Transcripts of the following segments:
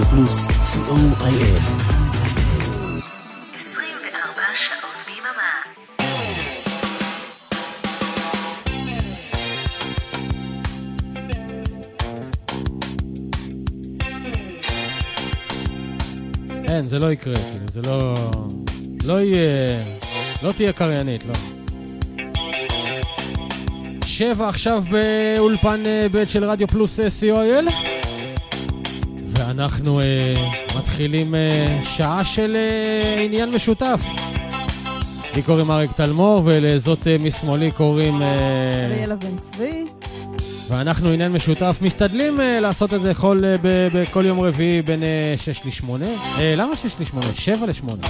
רדיו פלוס, co.il. 24 שעות ביממה. אין, זה לא יקרה, כאילו, זה לא... לא יהיה... לא תהיה קריינית, לא. שבע עכשיו באולפן אה, ב' של רדיו פלוס אה, co.il ואנחנו אה, מתחילים אה, שעה של אה, עניין משותף. לי קוראים אריק תלמור ולזאת אה, משמאלי קוראים... אה, אריאלה בן צבי. ואנחנו עניין משותף, משתדלים uh, לעשות את זה כל, uh, ב- בכל יום רביעי בין uh, 6 ל-8. Uh, למה 6 ל-8? 7 ל-8.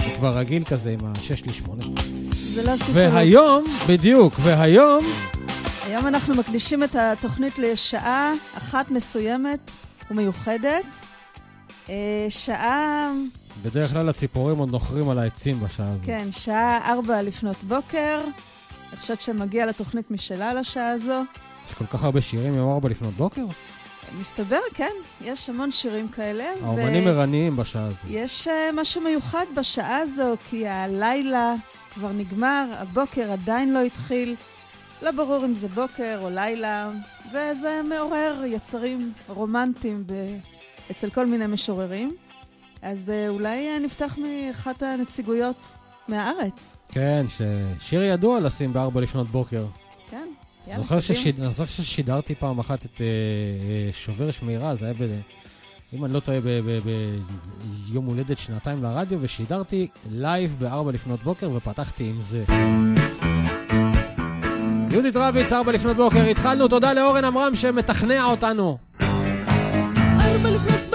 אני כבר רגיל כזה עם ה-6 ל-8. זה לא סיפור. והיום, בדיוק, והיום, היום אנחנו מקדישים את התוכנית לשעה אחת מסוימת ומיוחדת. אה, שעה, בדרך כלל הציפורים עוד נוחרים על העצים בשעה הזאת. כן, שעה ארבע לפנות בוקר. אני חושבת שמגיע לתוכנית משלה לשעה הזו. יש כל כך הרבה שירים יום 4 לפנות בוקר? מסתבר, כן, יש המון שירים כאלה. האומנים ערניים בשעה הזאת. יש uh, משהו מיוחד בשעה הזו, כי הלילה כבר נגמר, הבוקר עדיין לא התחיל. לא ברור אם זה בוקר או לילה, וזה מעורר יצרים רומנטיים ב... אצל כל מיני משוררים. אז uh, אולי uh, נפתח מאחת הנציגויות מהארץ. כן, ששיר ידוע לשים ב-4 לפנות בוקר. כן, יאללה, זוכר. ששיד- זוכר ששידרתי פעם אחת את אה, אה, שובר שמירה, זה היה ב... אם אני לא טועה, ב- ב- ביום הולדת שנתיים לרדיו, ושידרתי לייב ב-4 לפנות בוקר, ופתחתי עם זה. יהודית רביץ, 4 לפנות בוקר, התחלנו, תודה לאורן עמרם שמתכנע אותנו. ארבע לפנות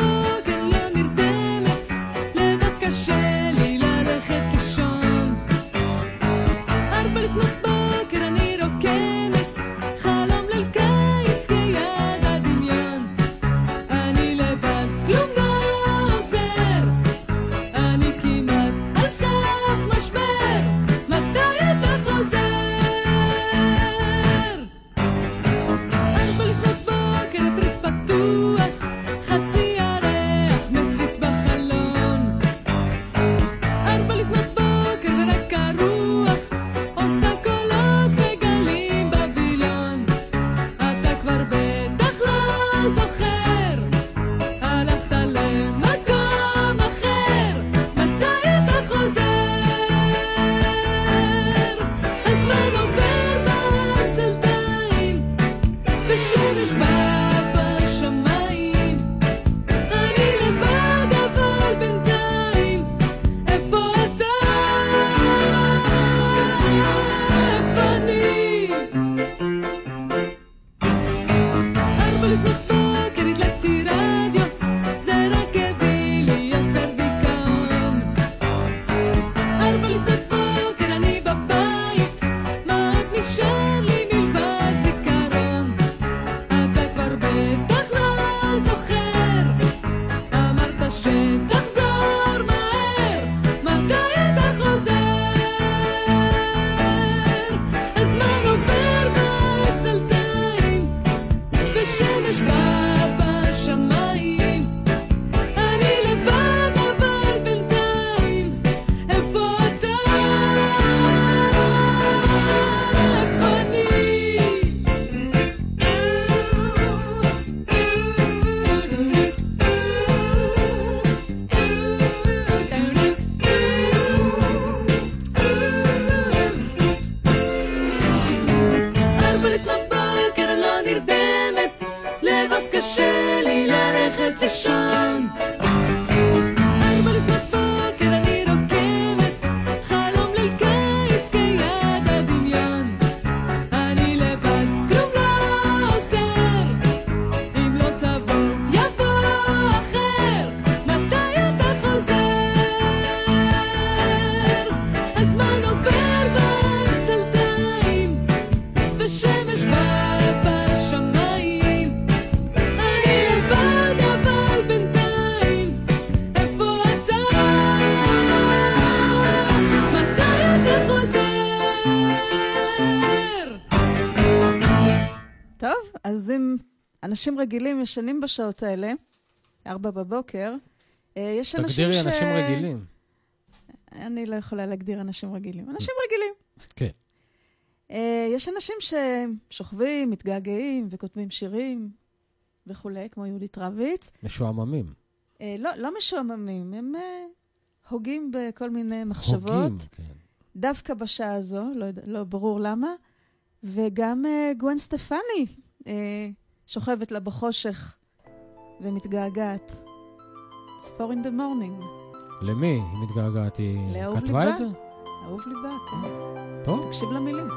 chamas, pai. אנשים רגילים ישנים בשעות האלה, ארבע בבוקר. אה, יש אנשים ש... תגדירי אנשים רגילים. אני לא יכולה להגדיר אנשים רגילים. Mm. אנשים רגילים. כן. אה, יש אנשים ששוכבים, מתגעגעים וכותבים שירים וכולי, כמו יהודית רביץ. משועממים. אה, לא, לא משועממים, הם הוגים בכל מיני מחשבות. הוגים, כן. דווקא בשעה הזו, לא, לא ברור למה. וגם גואן סטפני, שוכבת לה בחושך ומתגעגעת. It's four in the morning. למי היא מתגעגעת? היא כתבה את זה? לאהוב ליבה, כן. טוב. תקשיב למילים.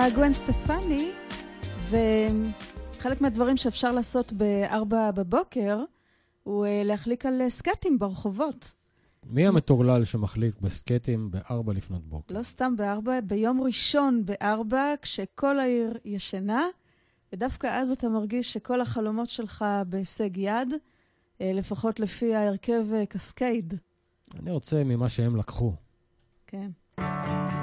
הייתה גוון סטפני, וחלק מהדברים שאפשר לעשות בארבע בבוקר, הוא אה, להחליק על אה, סקטים ברחובות. מי המטורלל שמחליק בסקטים בארבע לפנות בוקר? לא סתם בארבע, ביום ראשון בארבע, כשכל העיר ישנה, ודווקא אז אתה מרגיש שכל החלומות שלך בהישג יד, אה, לפחות לפי ההרכב קסקייד. אני רוצה ממה שהם לקחו. כן. Okay.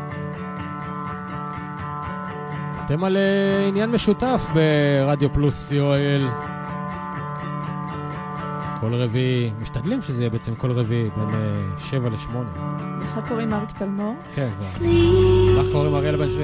אתם על אה, עניין משותף ברדיו פלוס co.il. כל רביעי, משתדלים שזה יהיה בעצם כל רביעי בין אה, שבע לשמונה. לך קוראים אריק תלמור? כן, ו- לך קוראים אריאל בן צבי.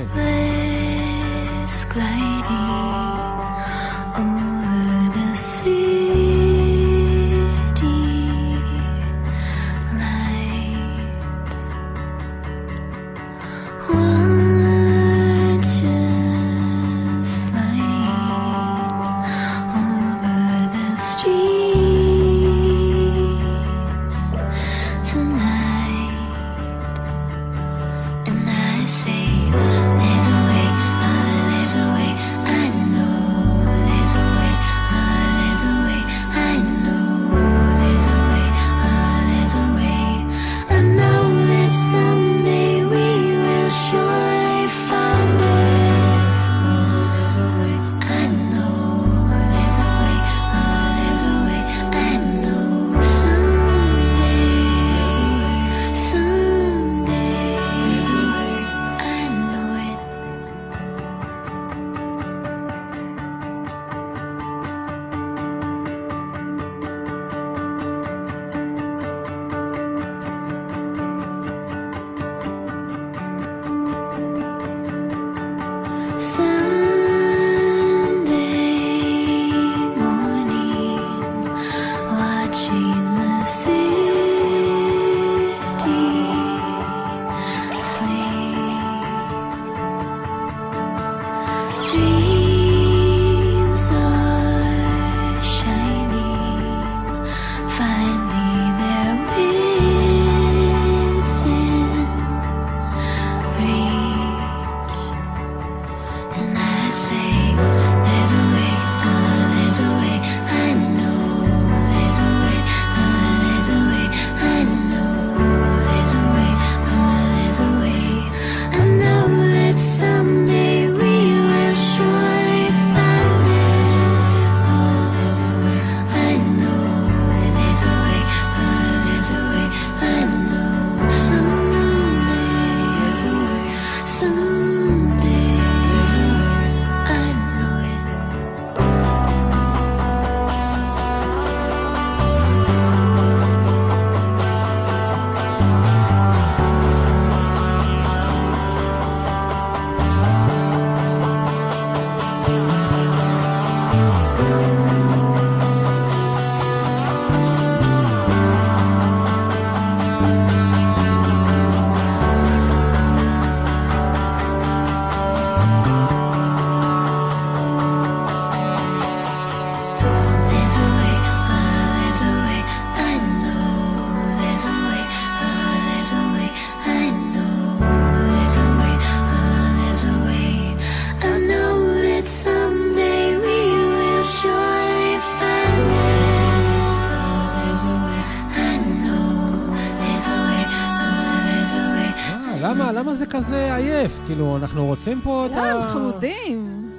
כאילו, אנחנו רוצים פה את לא, ה... הם חמודים.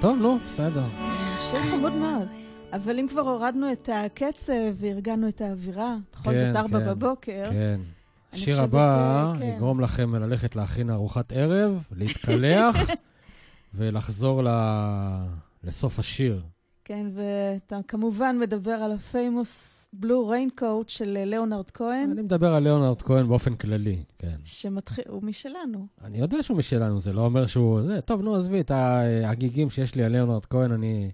טוב, נו, בסדר. שיר חמוד מאוד. אבל אם כבר הורדנו את הקצב וארגנו את האווירה, בכל זאת ארבע בבוקר, כן. השיר הבא אה, כן. יגרום לכם ללכת להכין ארוחת ערב, להתקלח ולחזור לסוף השיר. כן, ואתה כמובן מדבר על הפיימוס בלו ריינקוט של אה, ליאונרד כהן, אני מדבר על ליאונרד כהן באופן כללי, כן. שמתחיל, הוא משלנו. אני יודע שהוא משלנו, זה לא אומר שהוא... זה, טוב, נו, עזבי את ההגיגים שיש לי על ליאונרד כהן, אני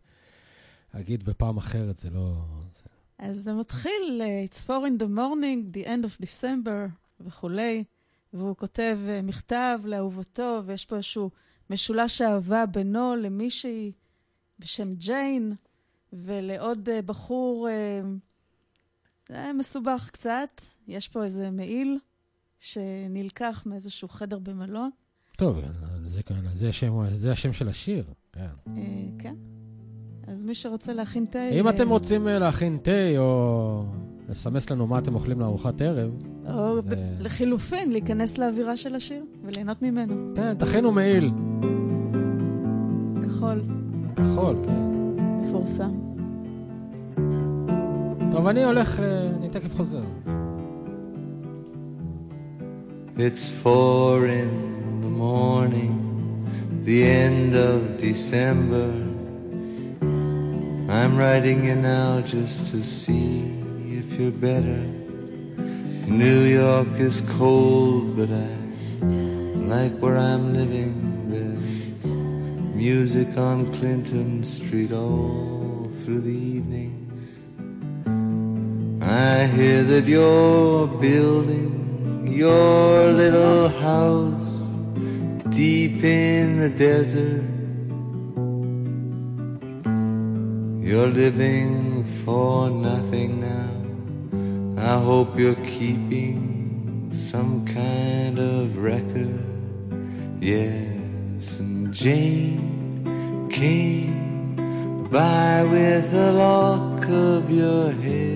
אגיד בפעם אחרת, זה לא... זה... אז זה מתחיל, אה, It's four in the morning, the end of December וכולי, והוא כותב אה, מכתב לאהובתו, ויש פה איזשהו משולש אהבה בינו למישהי בשם ג'יין, ולעוד אה, בחור, אה, זה מסובך קצת, יש פה איזה מעיל שנלקח מאיזשהו חדר במלון. טוב, זה, כאן, זה, השם, זה השם של השיר, כן. אה, כן. אז מי שרוצה להכין תה... אם אה, אתם רוצים אה, להכין תה או לסמס לנו מה אתם אוכלים לארוחת ערב, או זה- ב- לחילופין, להיכנס לאווירה של השיר וליהנות ממנו. תן, תכינו מעיל. כחול, כחול, כן. מפורסם. טוב, אני הולך, אה, אני תכף חוזר. It's four in the morning, the end of December. I'm writing you now just to see if you're better. New York is cold, but I like where I'm living. There's music on Clinton Street all through the evening. I hear that you're building your little house deep in the desert. You're living for nothing now. I hope you're keeping some kind of record. Yes, and Jane came by with a lock of your hair.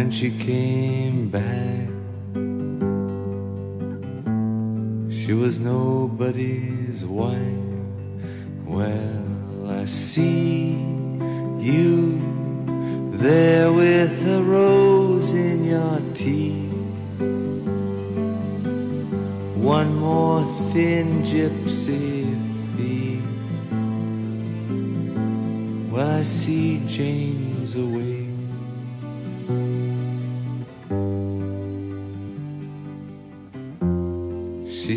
When she came back, she was nobody's wife. Well, I see you there with a rose in your teeth. One more thin gypsy thief. Well, I see Jane's away.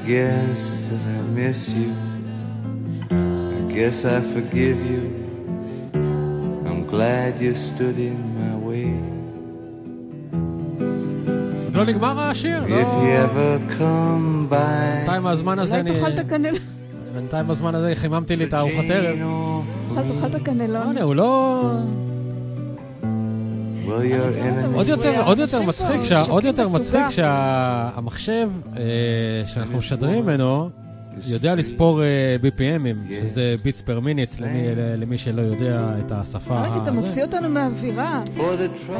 I guess that I miss you. I guess I forgive you. I'm glad you stood in my way. עוד לא נגמר השיר? If לא... you ever come by, בינתיים הזמן הזה אולי אני... תאכל את הקנלון. בינתיים בזמן הזה חיממתי לי את הארוחת ערב. תאכל תאכל את הקנלון. הנה, הוא לא... enemy. עוד יותר, מצחיק, עוד יותר. מצחיק שהמחשב אה, שאנחנו משדרים ממנו יודע לספור אה, BPMים, שזה ביטס פר מיניץ, למי שלא יודע את השפה. אתה. מוציא אותנו מהאווירה.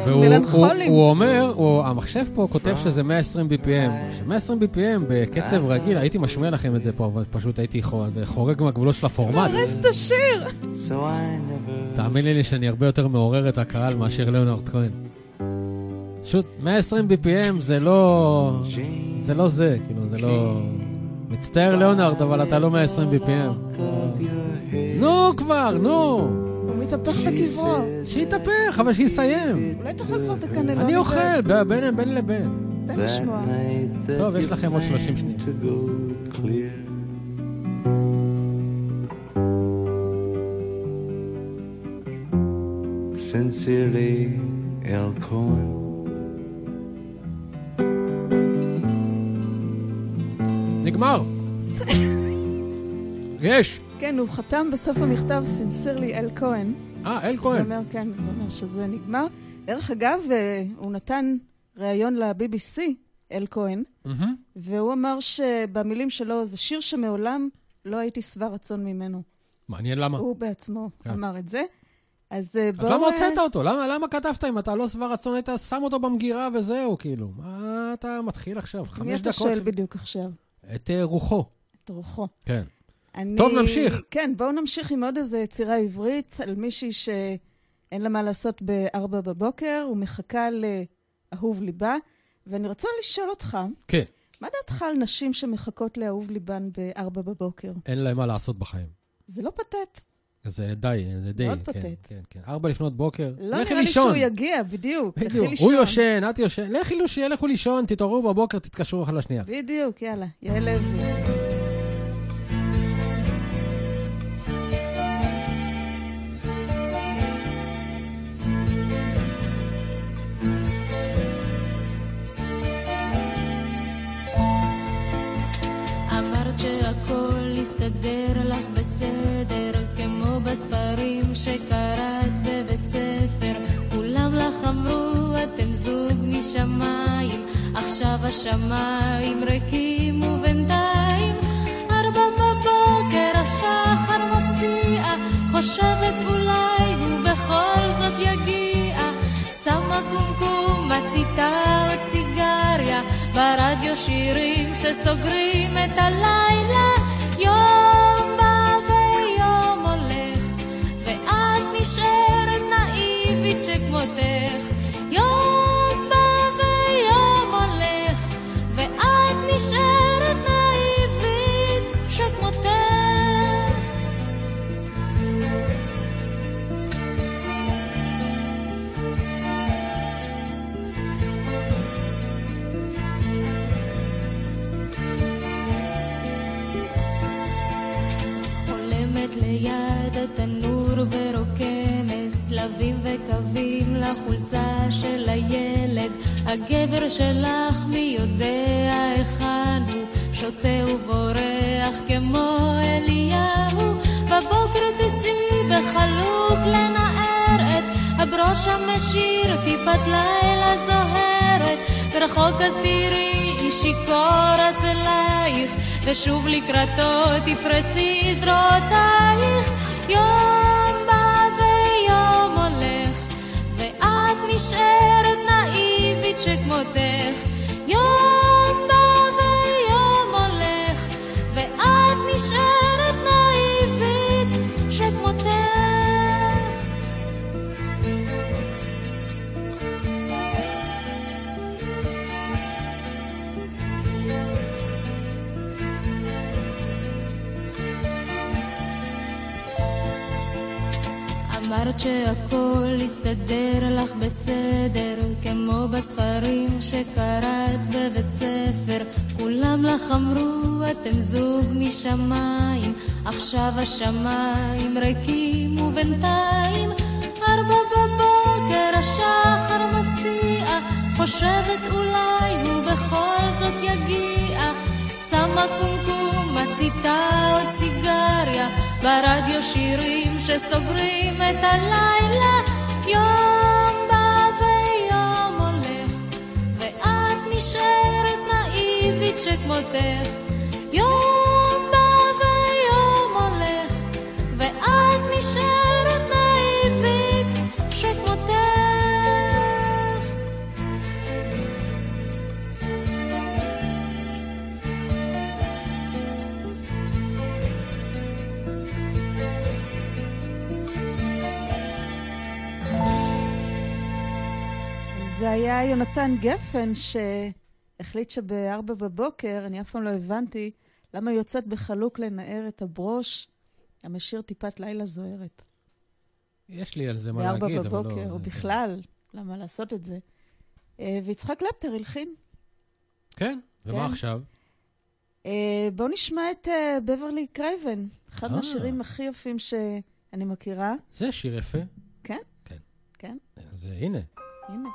מלנכולים. הוא, אומר, הוא, המחשב פה כותב שזה 120 BPM. ש-120 BPM בקצב רגיל, הייתי משמיע לכם את זה פה, אבל פשוט הייתי חורג מהגבולות של הפורמט. הרס את השיר! תאמין לי שאני הרבה יותר מעורר את הקהל מאשר ליאונרד כהן. פשוט 120 BPM זה לא... זה לא זה, כאילו, זה לא... מצטער ליאונרד, אבל אתה לא 120 BPM. נו כבר, נו! הוא מתהפך בקברו. שיתהפך, אבל שיסיים. אולי תאכל כבר את הקנלון. אני. אוכל, בין בין לבין. תן לשמוע. טוב, יש לכם עוד 30 planned שניות. Sincerely, El Cohen. נגמר. יש. כן, הוא חתם בסוף המכתב, סינסירלי אל כהן. אה, אל זה כהן. אומר, כן, זה אומר שזה נגמר. דרך אגב, אה, הוא נתן ראיון ל-BBC, אל כהן. והוא אמר שבמילים שלו, זה שיר שמעולם לא הייתי שבע רצון ממנו. מעניין למה. הוא בעצמו כן. אמר את זה. אז אה, אז בואו... למה אה, הוצאת אותו? למה, למה כתבת אם אתה לא שבע רצון, היית שם אותו במגירה וזהו, כאילו. מה אתה מתחיל עכשיו? מי חמש אתה דקות. שואל של- בדיוק עכשיו? את אה, רוחו. את רוחו. כן. אני... טוב, נמשיך. כן, בואו נמשיך עם עוד איזו יצירה עברית על מישהי שאין לה מה לעשות בארבע בבוקר, ומחכה לאהוב ליבה. ואני רוצה לשאול אותך, כן. מה דעתך על נשים שמחכות לאהוב ליבן בארבע בבוקר? אין להם מה לעשות בחיים. זה לא פתט. זה די, זה די. מאוד כן, פתט. כן, כן. ארבע לפנות בוקר, לא לכי נראה לי לישון. שהוא יגיע, בדיוק. לכי בדיוק. לישון. הוא יושן, את יושן. לכי לישון, תתעוררו בבוקר, תתקשרו אחד לשנייה. בדיוק, יאללה. יעל לוי. שקראת בבית ספר. כולם לך אמרו, אתם זוג משמיים, עכשיו השמיים ריקים ובינתיים. ארבע בבוקר השחר מפציע, חושבת אולי הוא בכל זאת יגיע. שמה קומקום, מציתה עוד סיגריה, ברדיו שירים שסוגרים את הלילה. נאיבית שכמותך. יום בא ויום הולך, ואת נשארת צלבים וקווים לחולצה של הילד. הגבר שלך מי יודע היכן הוא? שותה ובורח כמו אליהו. בבוקר תצאי בחלוק לנער את הברוש המשיר טיפת לילה זוהרת. ורחוק אז תראי איש שיכור אצלייך ושוב לקראתו תפרסי זרועותייך. יום נשארת נאיבית שכמותך. יום בא ויום הולך ואת נשארת שהכל יסתדר לך בסדר, כמו בספרים שקראת בבית ספר. כולם לך אמרו, אתם זוג משמיים, עכשיו השמיים ריקים ובינתיים. ארבע בבוקר השחר מפציע, חושבת אולי הוא בכל זאת יגיע. שמה קומקום, מציתה עוד סיגריה, ברדיו שירים שסוגרים את הלילה. יום בא ויום הולך, ואת נשארת נאיבית שכמותך. יום בא ויום הולך, ואת נשארת זה היה יונתן גפן שהחליט שבארבע בבוקר, אני אף פעם לא הבנתי למה יוצאת בחלוק לנער את הברוש המשאיר טיפת לילה זוהרת. יש לי על זה מה בארבע להגיד, אבל לא... בבוקר, או בכלל, למה לעשות את זה? אה, ויצחק קלפטר הלחין. כן, ומה כן. עכשיו? אה, בואו נשמע את אה, בברלי קרייבן, אחד אה. מהשירים הכי יפים שאני מכירה. זה שיר יפה. כן? כן. כן, אז אה, הנה. הנה.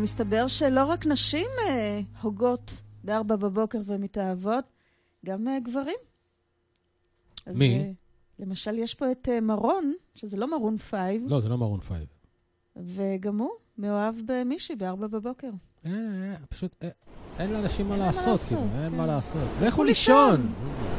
מסתבר שלא רק נשים אה, הוגות בארבע בבוקר ומתאהבות, גם אה, גברים. אז, מי? אה, למשל, יש פה את אה, מרון, שזה לא מרון פייב. לא, זה לא מרון פייב. וגם הוא מאוהב במישהי בארבע בבוקר. אין, פשוט אין, אין לאנשים מה לעשות, לעשות כן. אין מה לעשות. כאילו, כן. לכו לישון! לישון.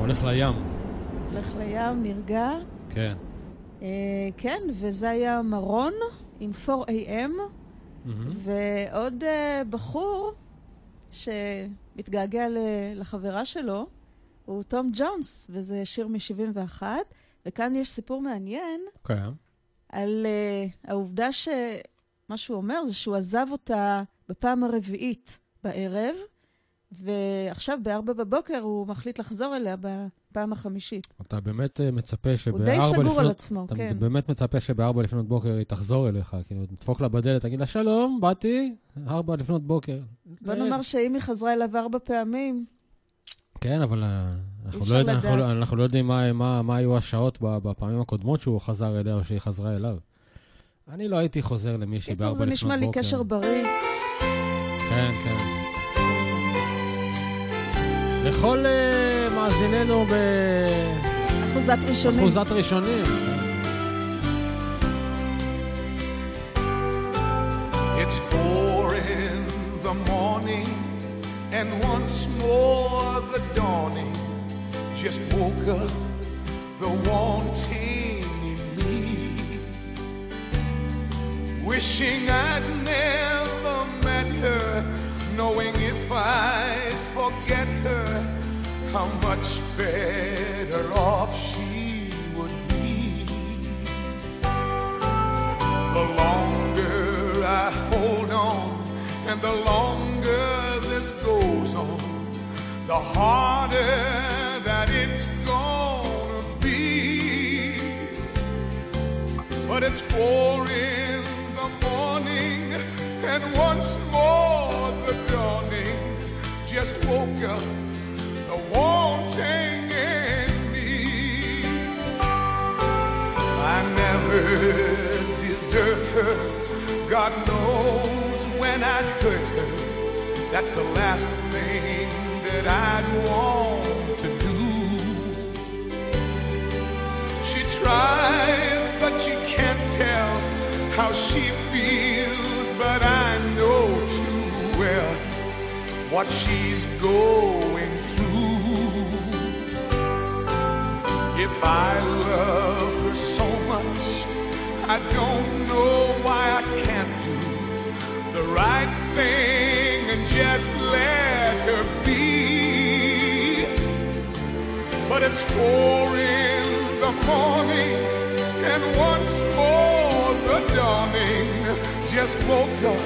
הולך לים. הולך לים, נרגע. כן. אה, כן, וזה היה מרון עם 4AM, מהמם. ועוד אה, בחור שמתגעגע לחברה שלו, הוא תום ג'ונס, וזה שיר מ-71, וכאן יש סיפור מעניין קיים. על uh, העובדה שמה שהוא אומר זה שהוא עזב אותה בפעם הרביעית בערב, ועכשיו בארבע בבוקר הוא מחליט לחזור אליה בפעם החמישית. אתה באמת אה, מצפה הוא שבארבע די לפנות... סגור על עצמו, אתה כן. באמת מצפה שבארבע לפנות בוקר היא תחזור אליך, כאילו, תדפוק לה בדלת, תגיד לה, שלום, באתי, ארבע לפנות בוקר. בוא אה, נאמר שאם היא חזרה אליו ארבע פעמים, כן, אבל אה, אנחנו אפשר לא, יודע, אנחנו. לא- אנחנו לא יודעים מה, מה, מה היו השעות בפעמים הקודמות שהוא חזר אליה או שהיא חזרה אליו. אני לא הייתי חוזר למישהי קיצור בארבע זה לפנות נשמע לי בוקר. קשר בריא. לכל uh, מאזיננו אחוזת ראשונים. באחוזת ראשונים. It's four in the morning, and once more the dawning just woke up the wanting in me. Wishing I'd never met her, knowing if I'd forget her, how much better off she would be. The longer I hold on and the longer this goes on, the harder that it's gonna be. But it's for morning, and once more the dawning just woke up the wanting in me. I never deserved her. God knows when I'd hurt her. That's the last thing that I'd want to do. She tries, but she can't tell how she feels. But I know too well what she's going through. If I love her so much, I don't know why I can't do the right thing and just let her be. But it's four in the morning, and once more the dawning just woke up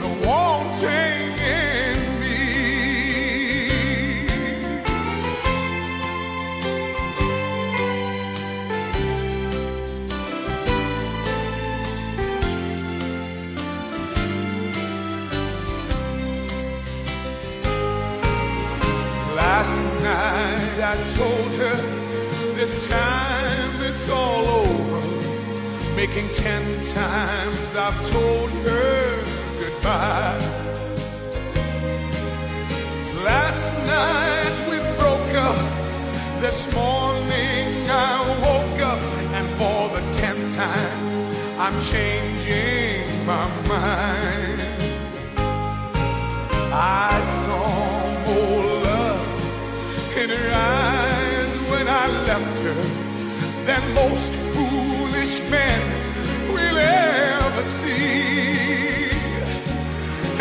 the wanting in me. Last night I told her this time it's all over. Making ten times I've told her goodbye. Last night we broke up. This morning I woke up, and for the tenth time I'm changing my mind. I saw more love in her eyes when I left her than most foolish men will ever see.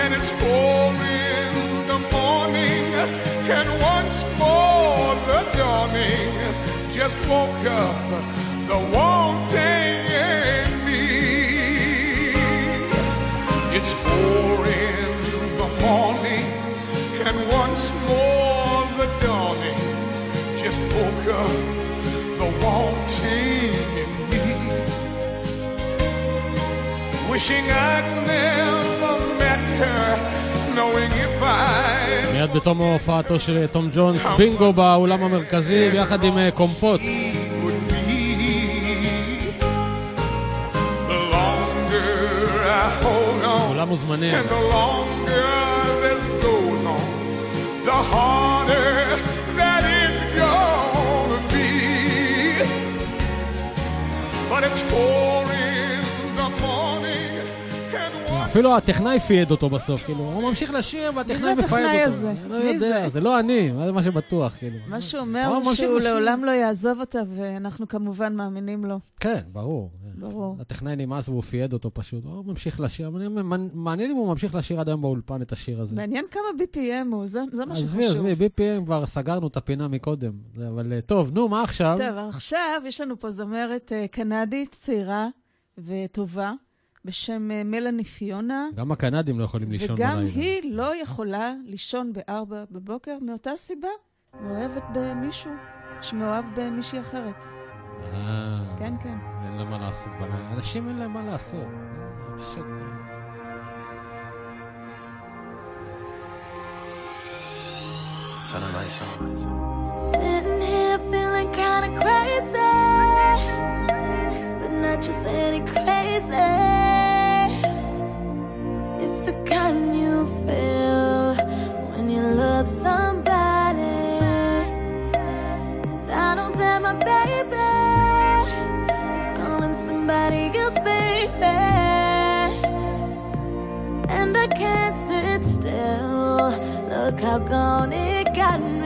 And it's four in the morning, and once more the dawning just woke up the wanting in me. It's four in the morning, and once more the dawning just woke up wanting in me. Wishing I'd never met her, knowing if I מיד בתום הופעתו של אה, תום ג'ונס, בינגו באולם המרכזי, ביחד עם אה, קומפוט. would be. The longer I hold on. כולם מוזמנים. And the longer this goes on, the harder it's cold. אפילו הטכנאי פייד אותו בסוף, כאילו, הוא ממשיך לשיר והטכנאי מי זה מפייד אותו. הטכנאי הזה? אני לא מי יודע, זה? זה לא אני, זה מה שבטוח, כאילו. מה שהוא הוא אומר זה שהוא. לעולם לא יעזוב אותה, ואנחנו כמובן מאמינים לו. כן, ברור. ברור. הטכנאי נמאס והוא פייד אותו פשוט, הוא ממשיך לשיר, מעניין אם הוא ממשיך לשיר עד היום באולפן את השיר הזה. מעניין כמה BPM הוא, זה זה מה עזבי, שחשוב. עזבי, BPM כבר סגרנו את הפינה מקודם. זה- אבל אה, טוב, נו, מה עכשיו? טוב, עכשיו יש לנו פה זמרת אה, קנדית צעירה וטובה, בשם אה, מלאני פיונה, גם הקנדים לא יכולים לישון בלילה. וגם היא לא יכולה לישון בארבע בבוקר, מאותה סיבה, מאוהבת במישהו שמאוהב במישהי אחרת. אה, כן, כן. אין לה מה לעשות בלילה. אנשים אין להם מה לעשות. אה, פשוט... Sitting here feeling kinda crazy, but not just Look how gone it got.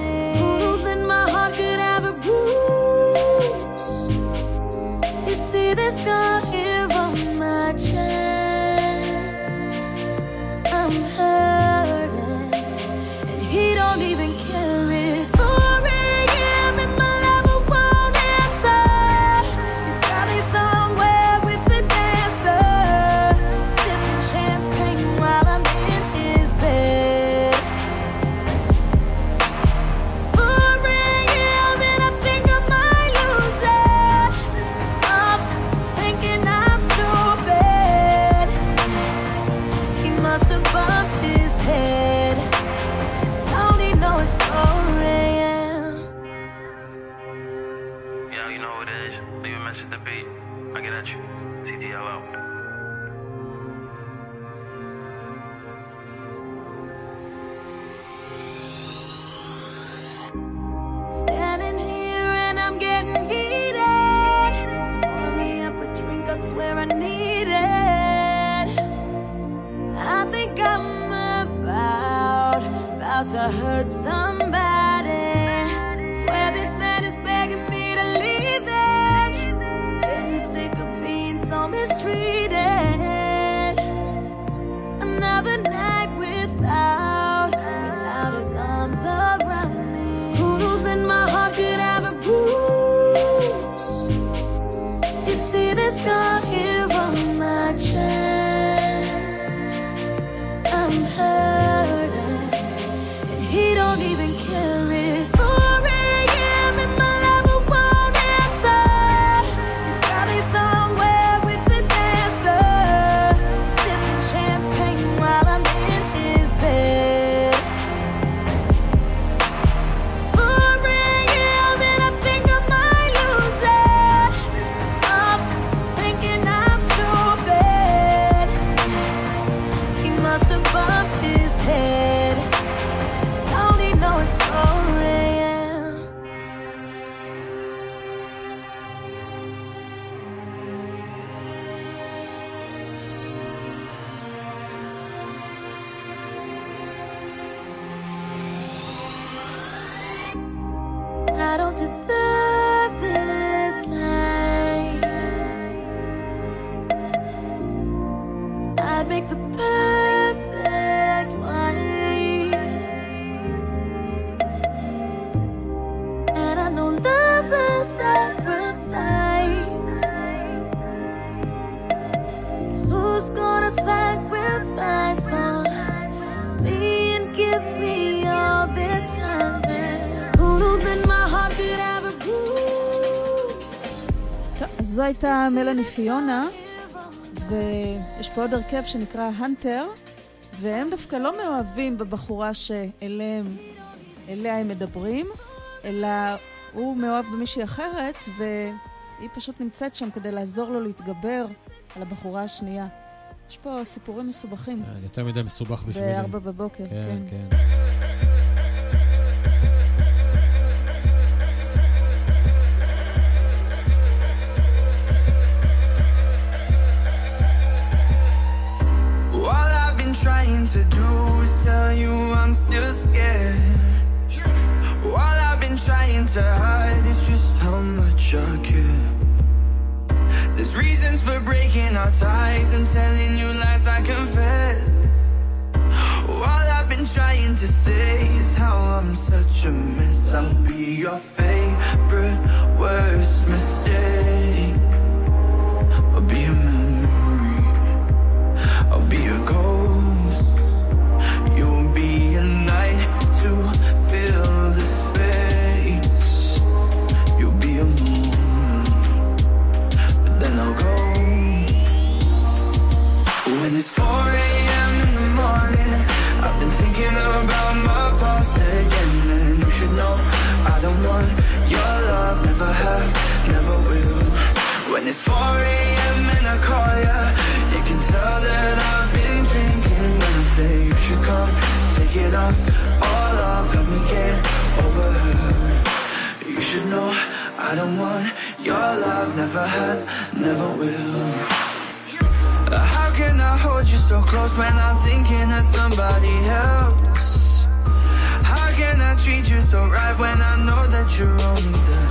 מלאני פיונה, ויש פה עוד הרכב שנקרא הנטר, והם דווקא לא מאוהבים בבחורה שאליהם, אליה הם מדברים, אלא הוא מאוהב במישהי אחרת, והיא פשוט נמצאת שם כדי לעזור לו להתגבר על הבחורה השנייה. יש פה סיפורים מסובכים. אה, יותר מדי מסובך בשבילי. בארבע בבוקר, כן, כן. כן. trying to hide is just how much I care. There's reasons for breaking our ties and telling you lies I confess. All I've been trying to say is how I'm such a mess. I'll be your favorite worst mistake. When it's 4 a.m. and I call ya, you can tell that I've been drinking. When I say you should come, take it off, all off, help me get over her. You should know I don't want your love, never have, never will. How can I hold you so close when I'm thinking of somebody else? How can I treat you so right when I know that you're only there?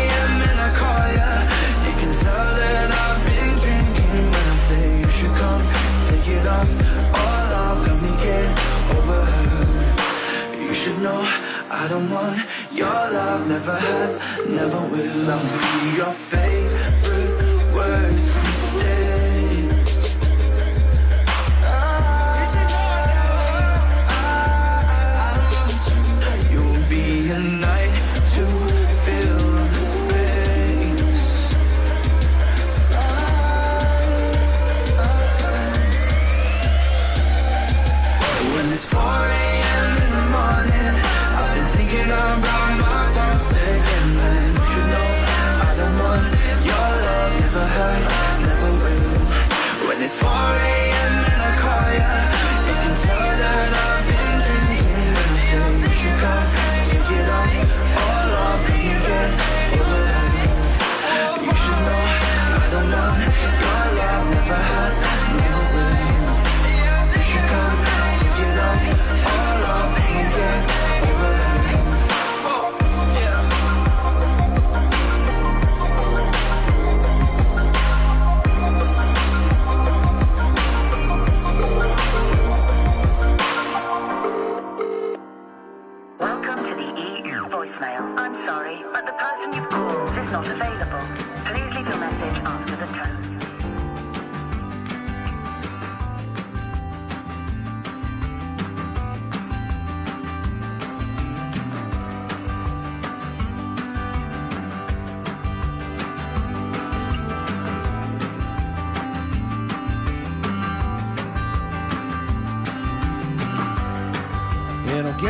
Know I don't want your love, never have, never will. I'll be your favorite worst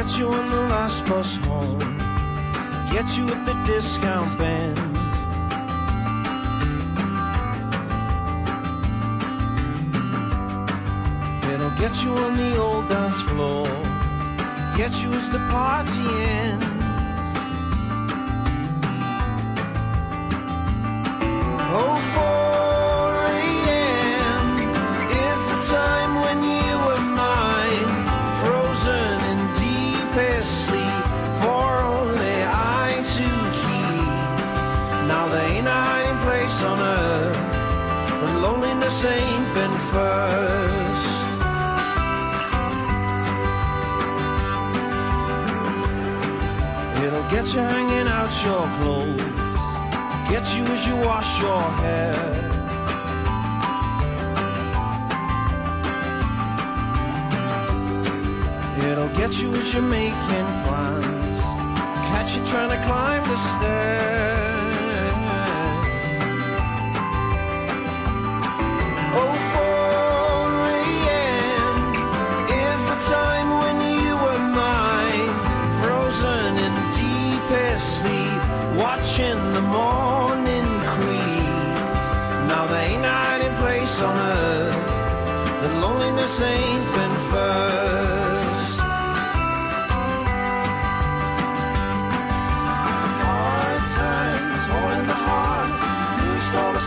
get you on the last bus home. Get you at the discount band. It'll get you on the old dance floor. Get you as the party ends. You hanging out your clothes, get you as you wash your hair. It'll get you as you're making plans. Catch you trying to climb the stairs.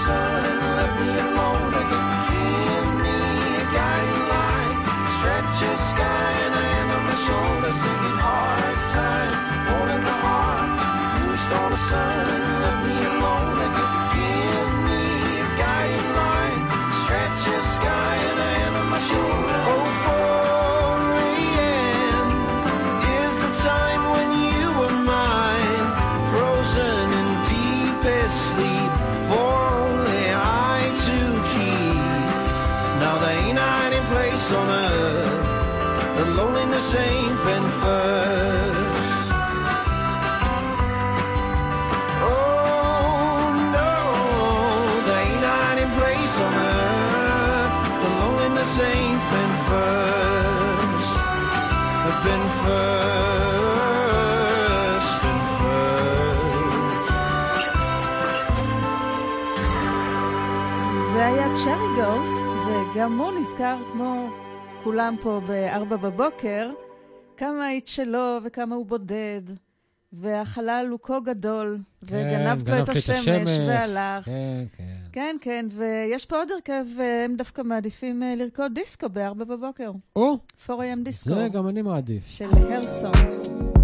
and let me alone. באולם פה בארבע בבוקר, כמה היית שלו וכמה הוא בודד, והחלל הוא כה גדול, כן, וגנב לו את השמש, השמש והלך. כן, כן. כן, כן, ויש פה עוד הרכב, אה, והם דווקא מעדיפים אה, לרקוד דיסקו בארבע בבוקר. או! 4AM דיסקו. זה גם אני מעדיף. של הרסונס.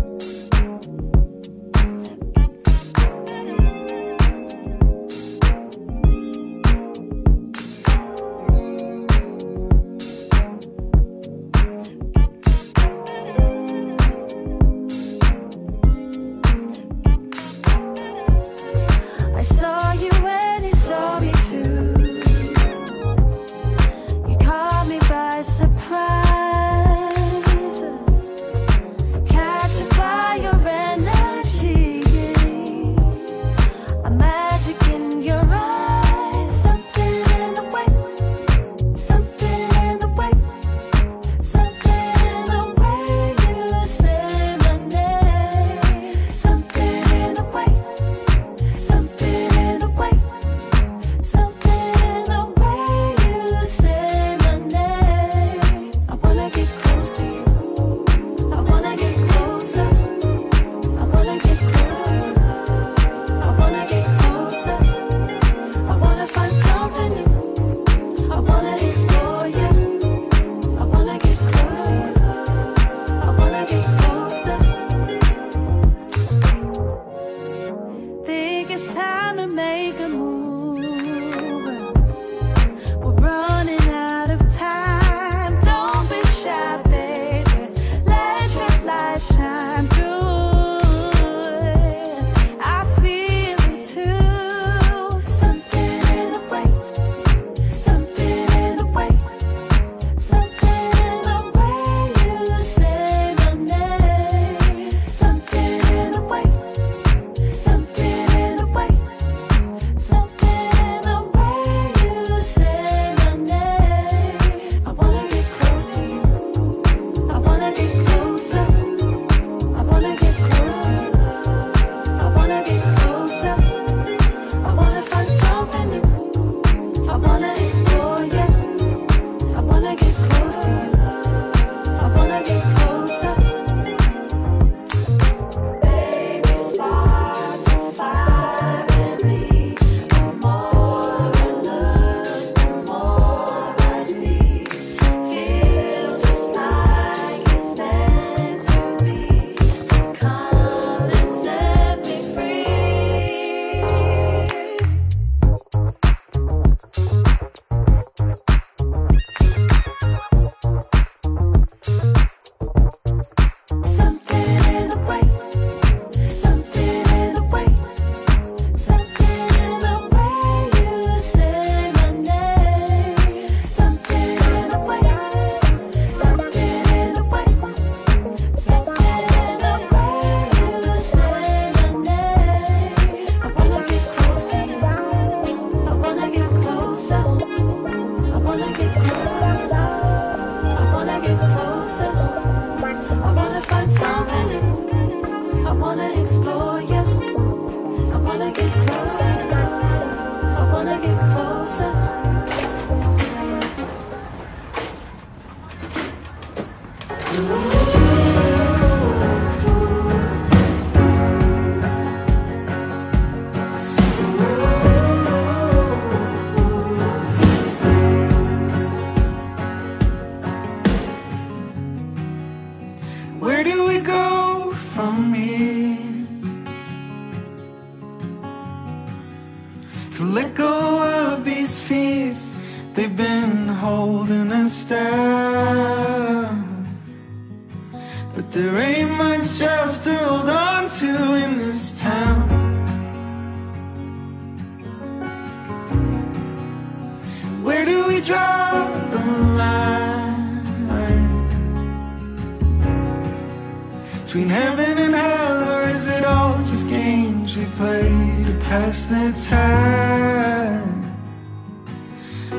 Pass the time?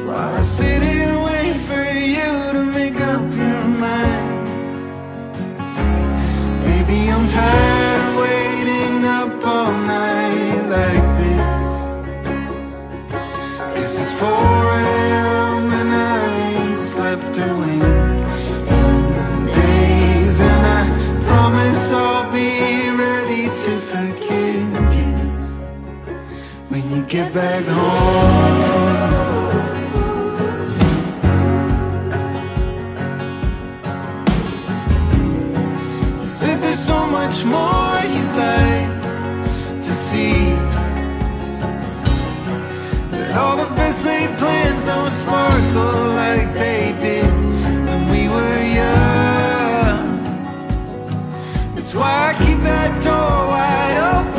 While I sit here and wait for you to make up your mind. Baby, I'm tired get back home. You said there's so much more you'd like to see. But all the best laid plans don't sparkle like they did when we were young. That's why I keep that door wide open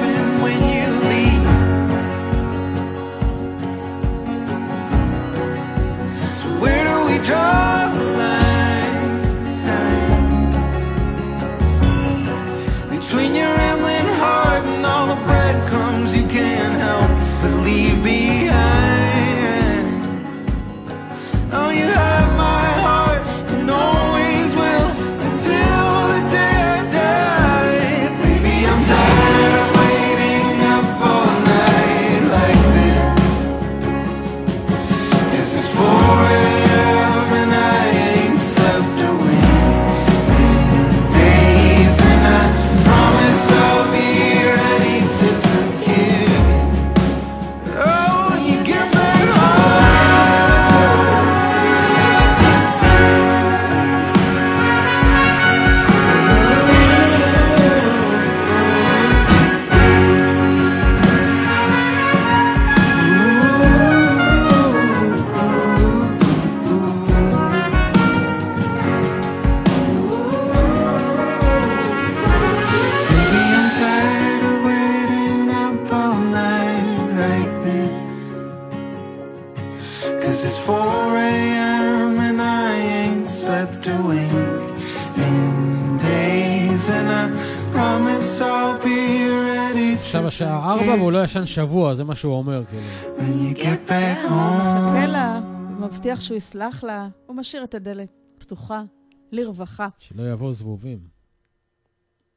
draw לא ישן שבוע, זה מה שהוא אומר, כאילו. back הוא מחכה. לה, הוא מבטיח שהוא יסלח לה, הוא משאיר את הדלת פתוחה, לרווחה. שלא יבואו זבובים.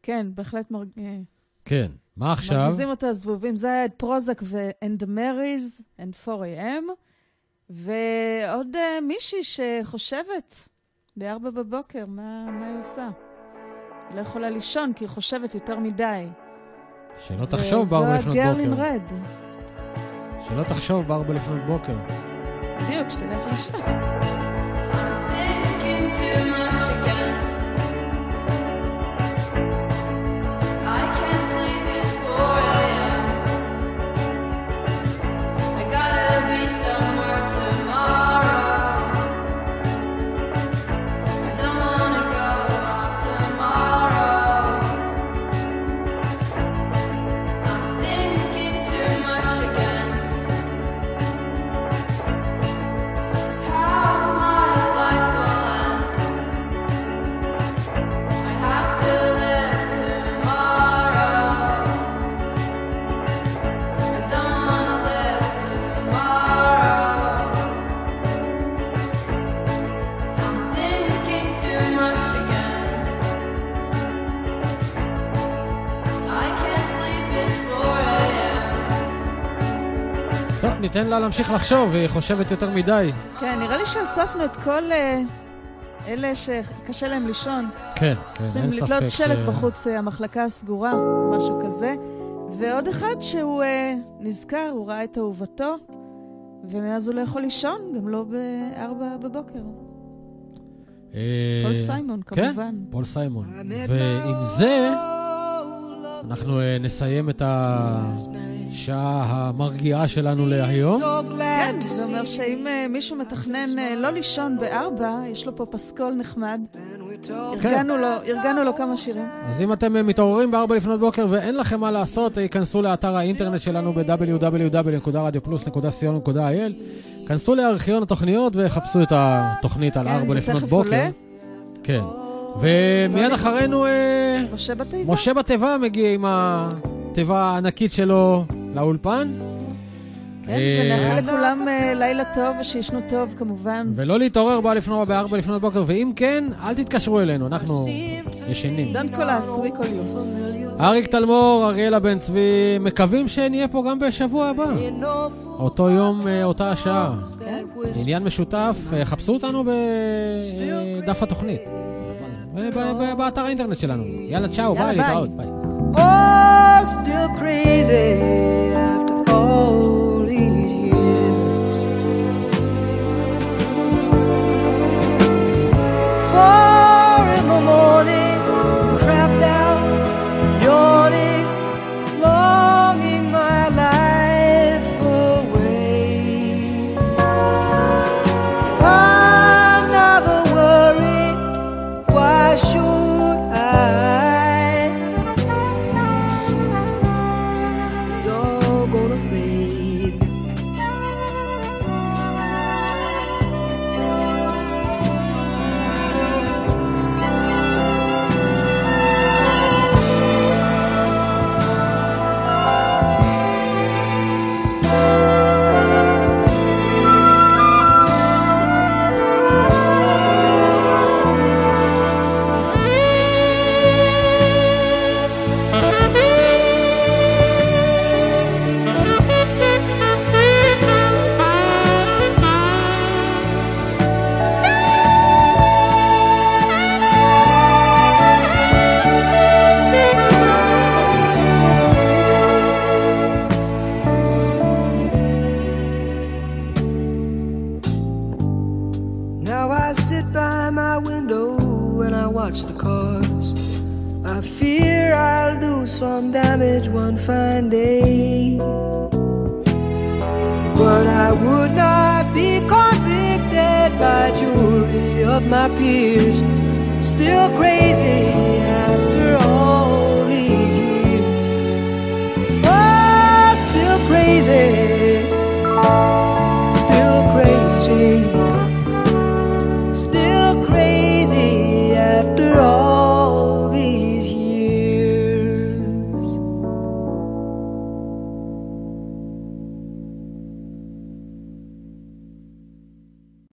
כן, בהחלט מרג... אה, כן, מה עכשיו? מרגיזים אותו הזבובים. זה היה את פרוזק ו-And Marys and 4am, ועוד uh, מישהי שחושבת ב-4 בבוקר, מה, מה היא עושה? היא לא יכולה לישון כי היא חושבת יותר מדי. שלא תחשוב בארבע לפנות וזו הגרל עם בוקר. רד. שלא תחשוב בארבע לפנות בוקר. בדיוק, שתלך לישון. ניתן לה להמשיך לחשוב, היא חושבת יותר מדי. כן, נראה לי שאספנו את כל, אה, אלה שקשה להם לישון, כן, כן, צריכים אין ספק לתלות ש... שלט בחוץ, אה, המחלקה הסגורה, משהו כזה. ועוד אחד שהוא אה, נזכר, הוא ראה את אהובתו, ומאז הוא לא יכול לישון, גם לא בארבע בבוקר. אה, פול סיימון, כן, כמובן. פול סיימון. ועם זה, אנחנו אה, נסיים את השעה המרגיעה שלנו להיום. כן, זה אומר שאם אה, מישהו מתכנן אה, לא לישון בארבע, יש לו פה פסקול נחמד. ארגנו לו, ארגנו לו כמה שירים. אז אם אתם מתעוררים בארבע לפנות בוקר ואין לכם מה לעשות, ייכנסו לאתר האינטרנט שלנו ב-www.radioplus.co.il כנסו לארכיון התוכניות וחפשו את התוכנית על כן, ארבע זה לפנות תכף בוקר. עולה. כן. ומיד אחרינו אה, משה בתיבה. משה בתיבה מגיע עם התיבה הענקית שלו לאולפן. כן, אה, ונאחל לכולם אה, לילה טוב ושישנו טוב, כמובן. ולא להתעורר בא לפנות בארבע לפנות בוקר, ואם כן, אל תתקשרו אלינו, אנחנו ישנים. דן קולס, we call you. אריק תלמור, אריאלה בן צבי, מקווים שנהיה פה גם בשבוע הבא. אותו יום, אה, אותה השעה. עניין משותף, אה, חפשו אותנו בדף התוכנית. וב- ב- באתר האינטרנט שלנו. יאללה, צ'או, יאללה, ביי, ביי. להתראות, ביי. Oh, still crazy after all these years. Four in the morning,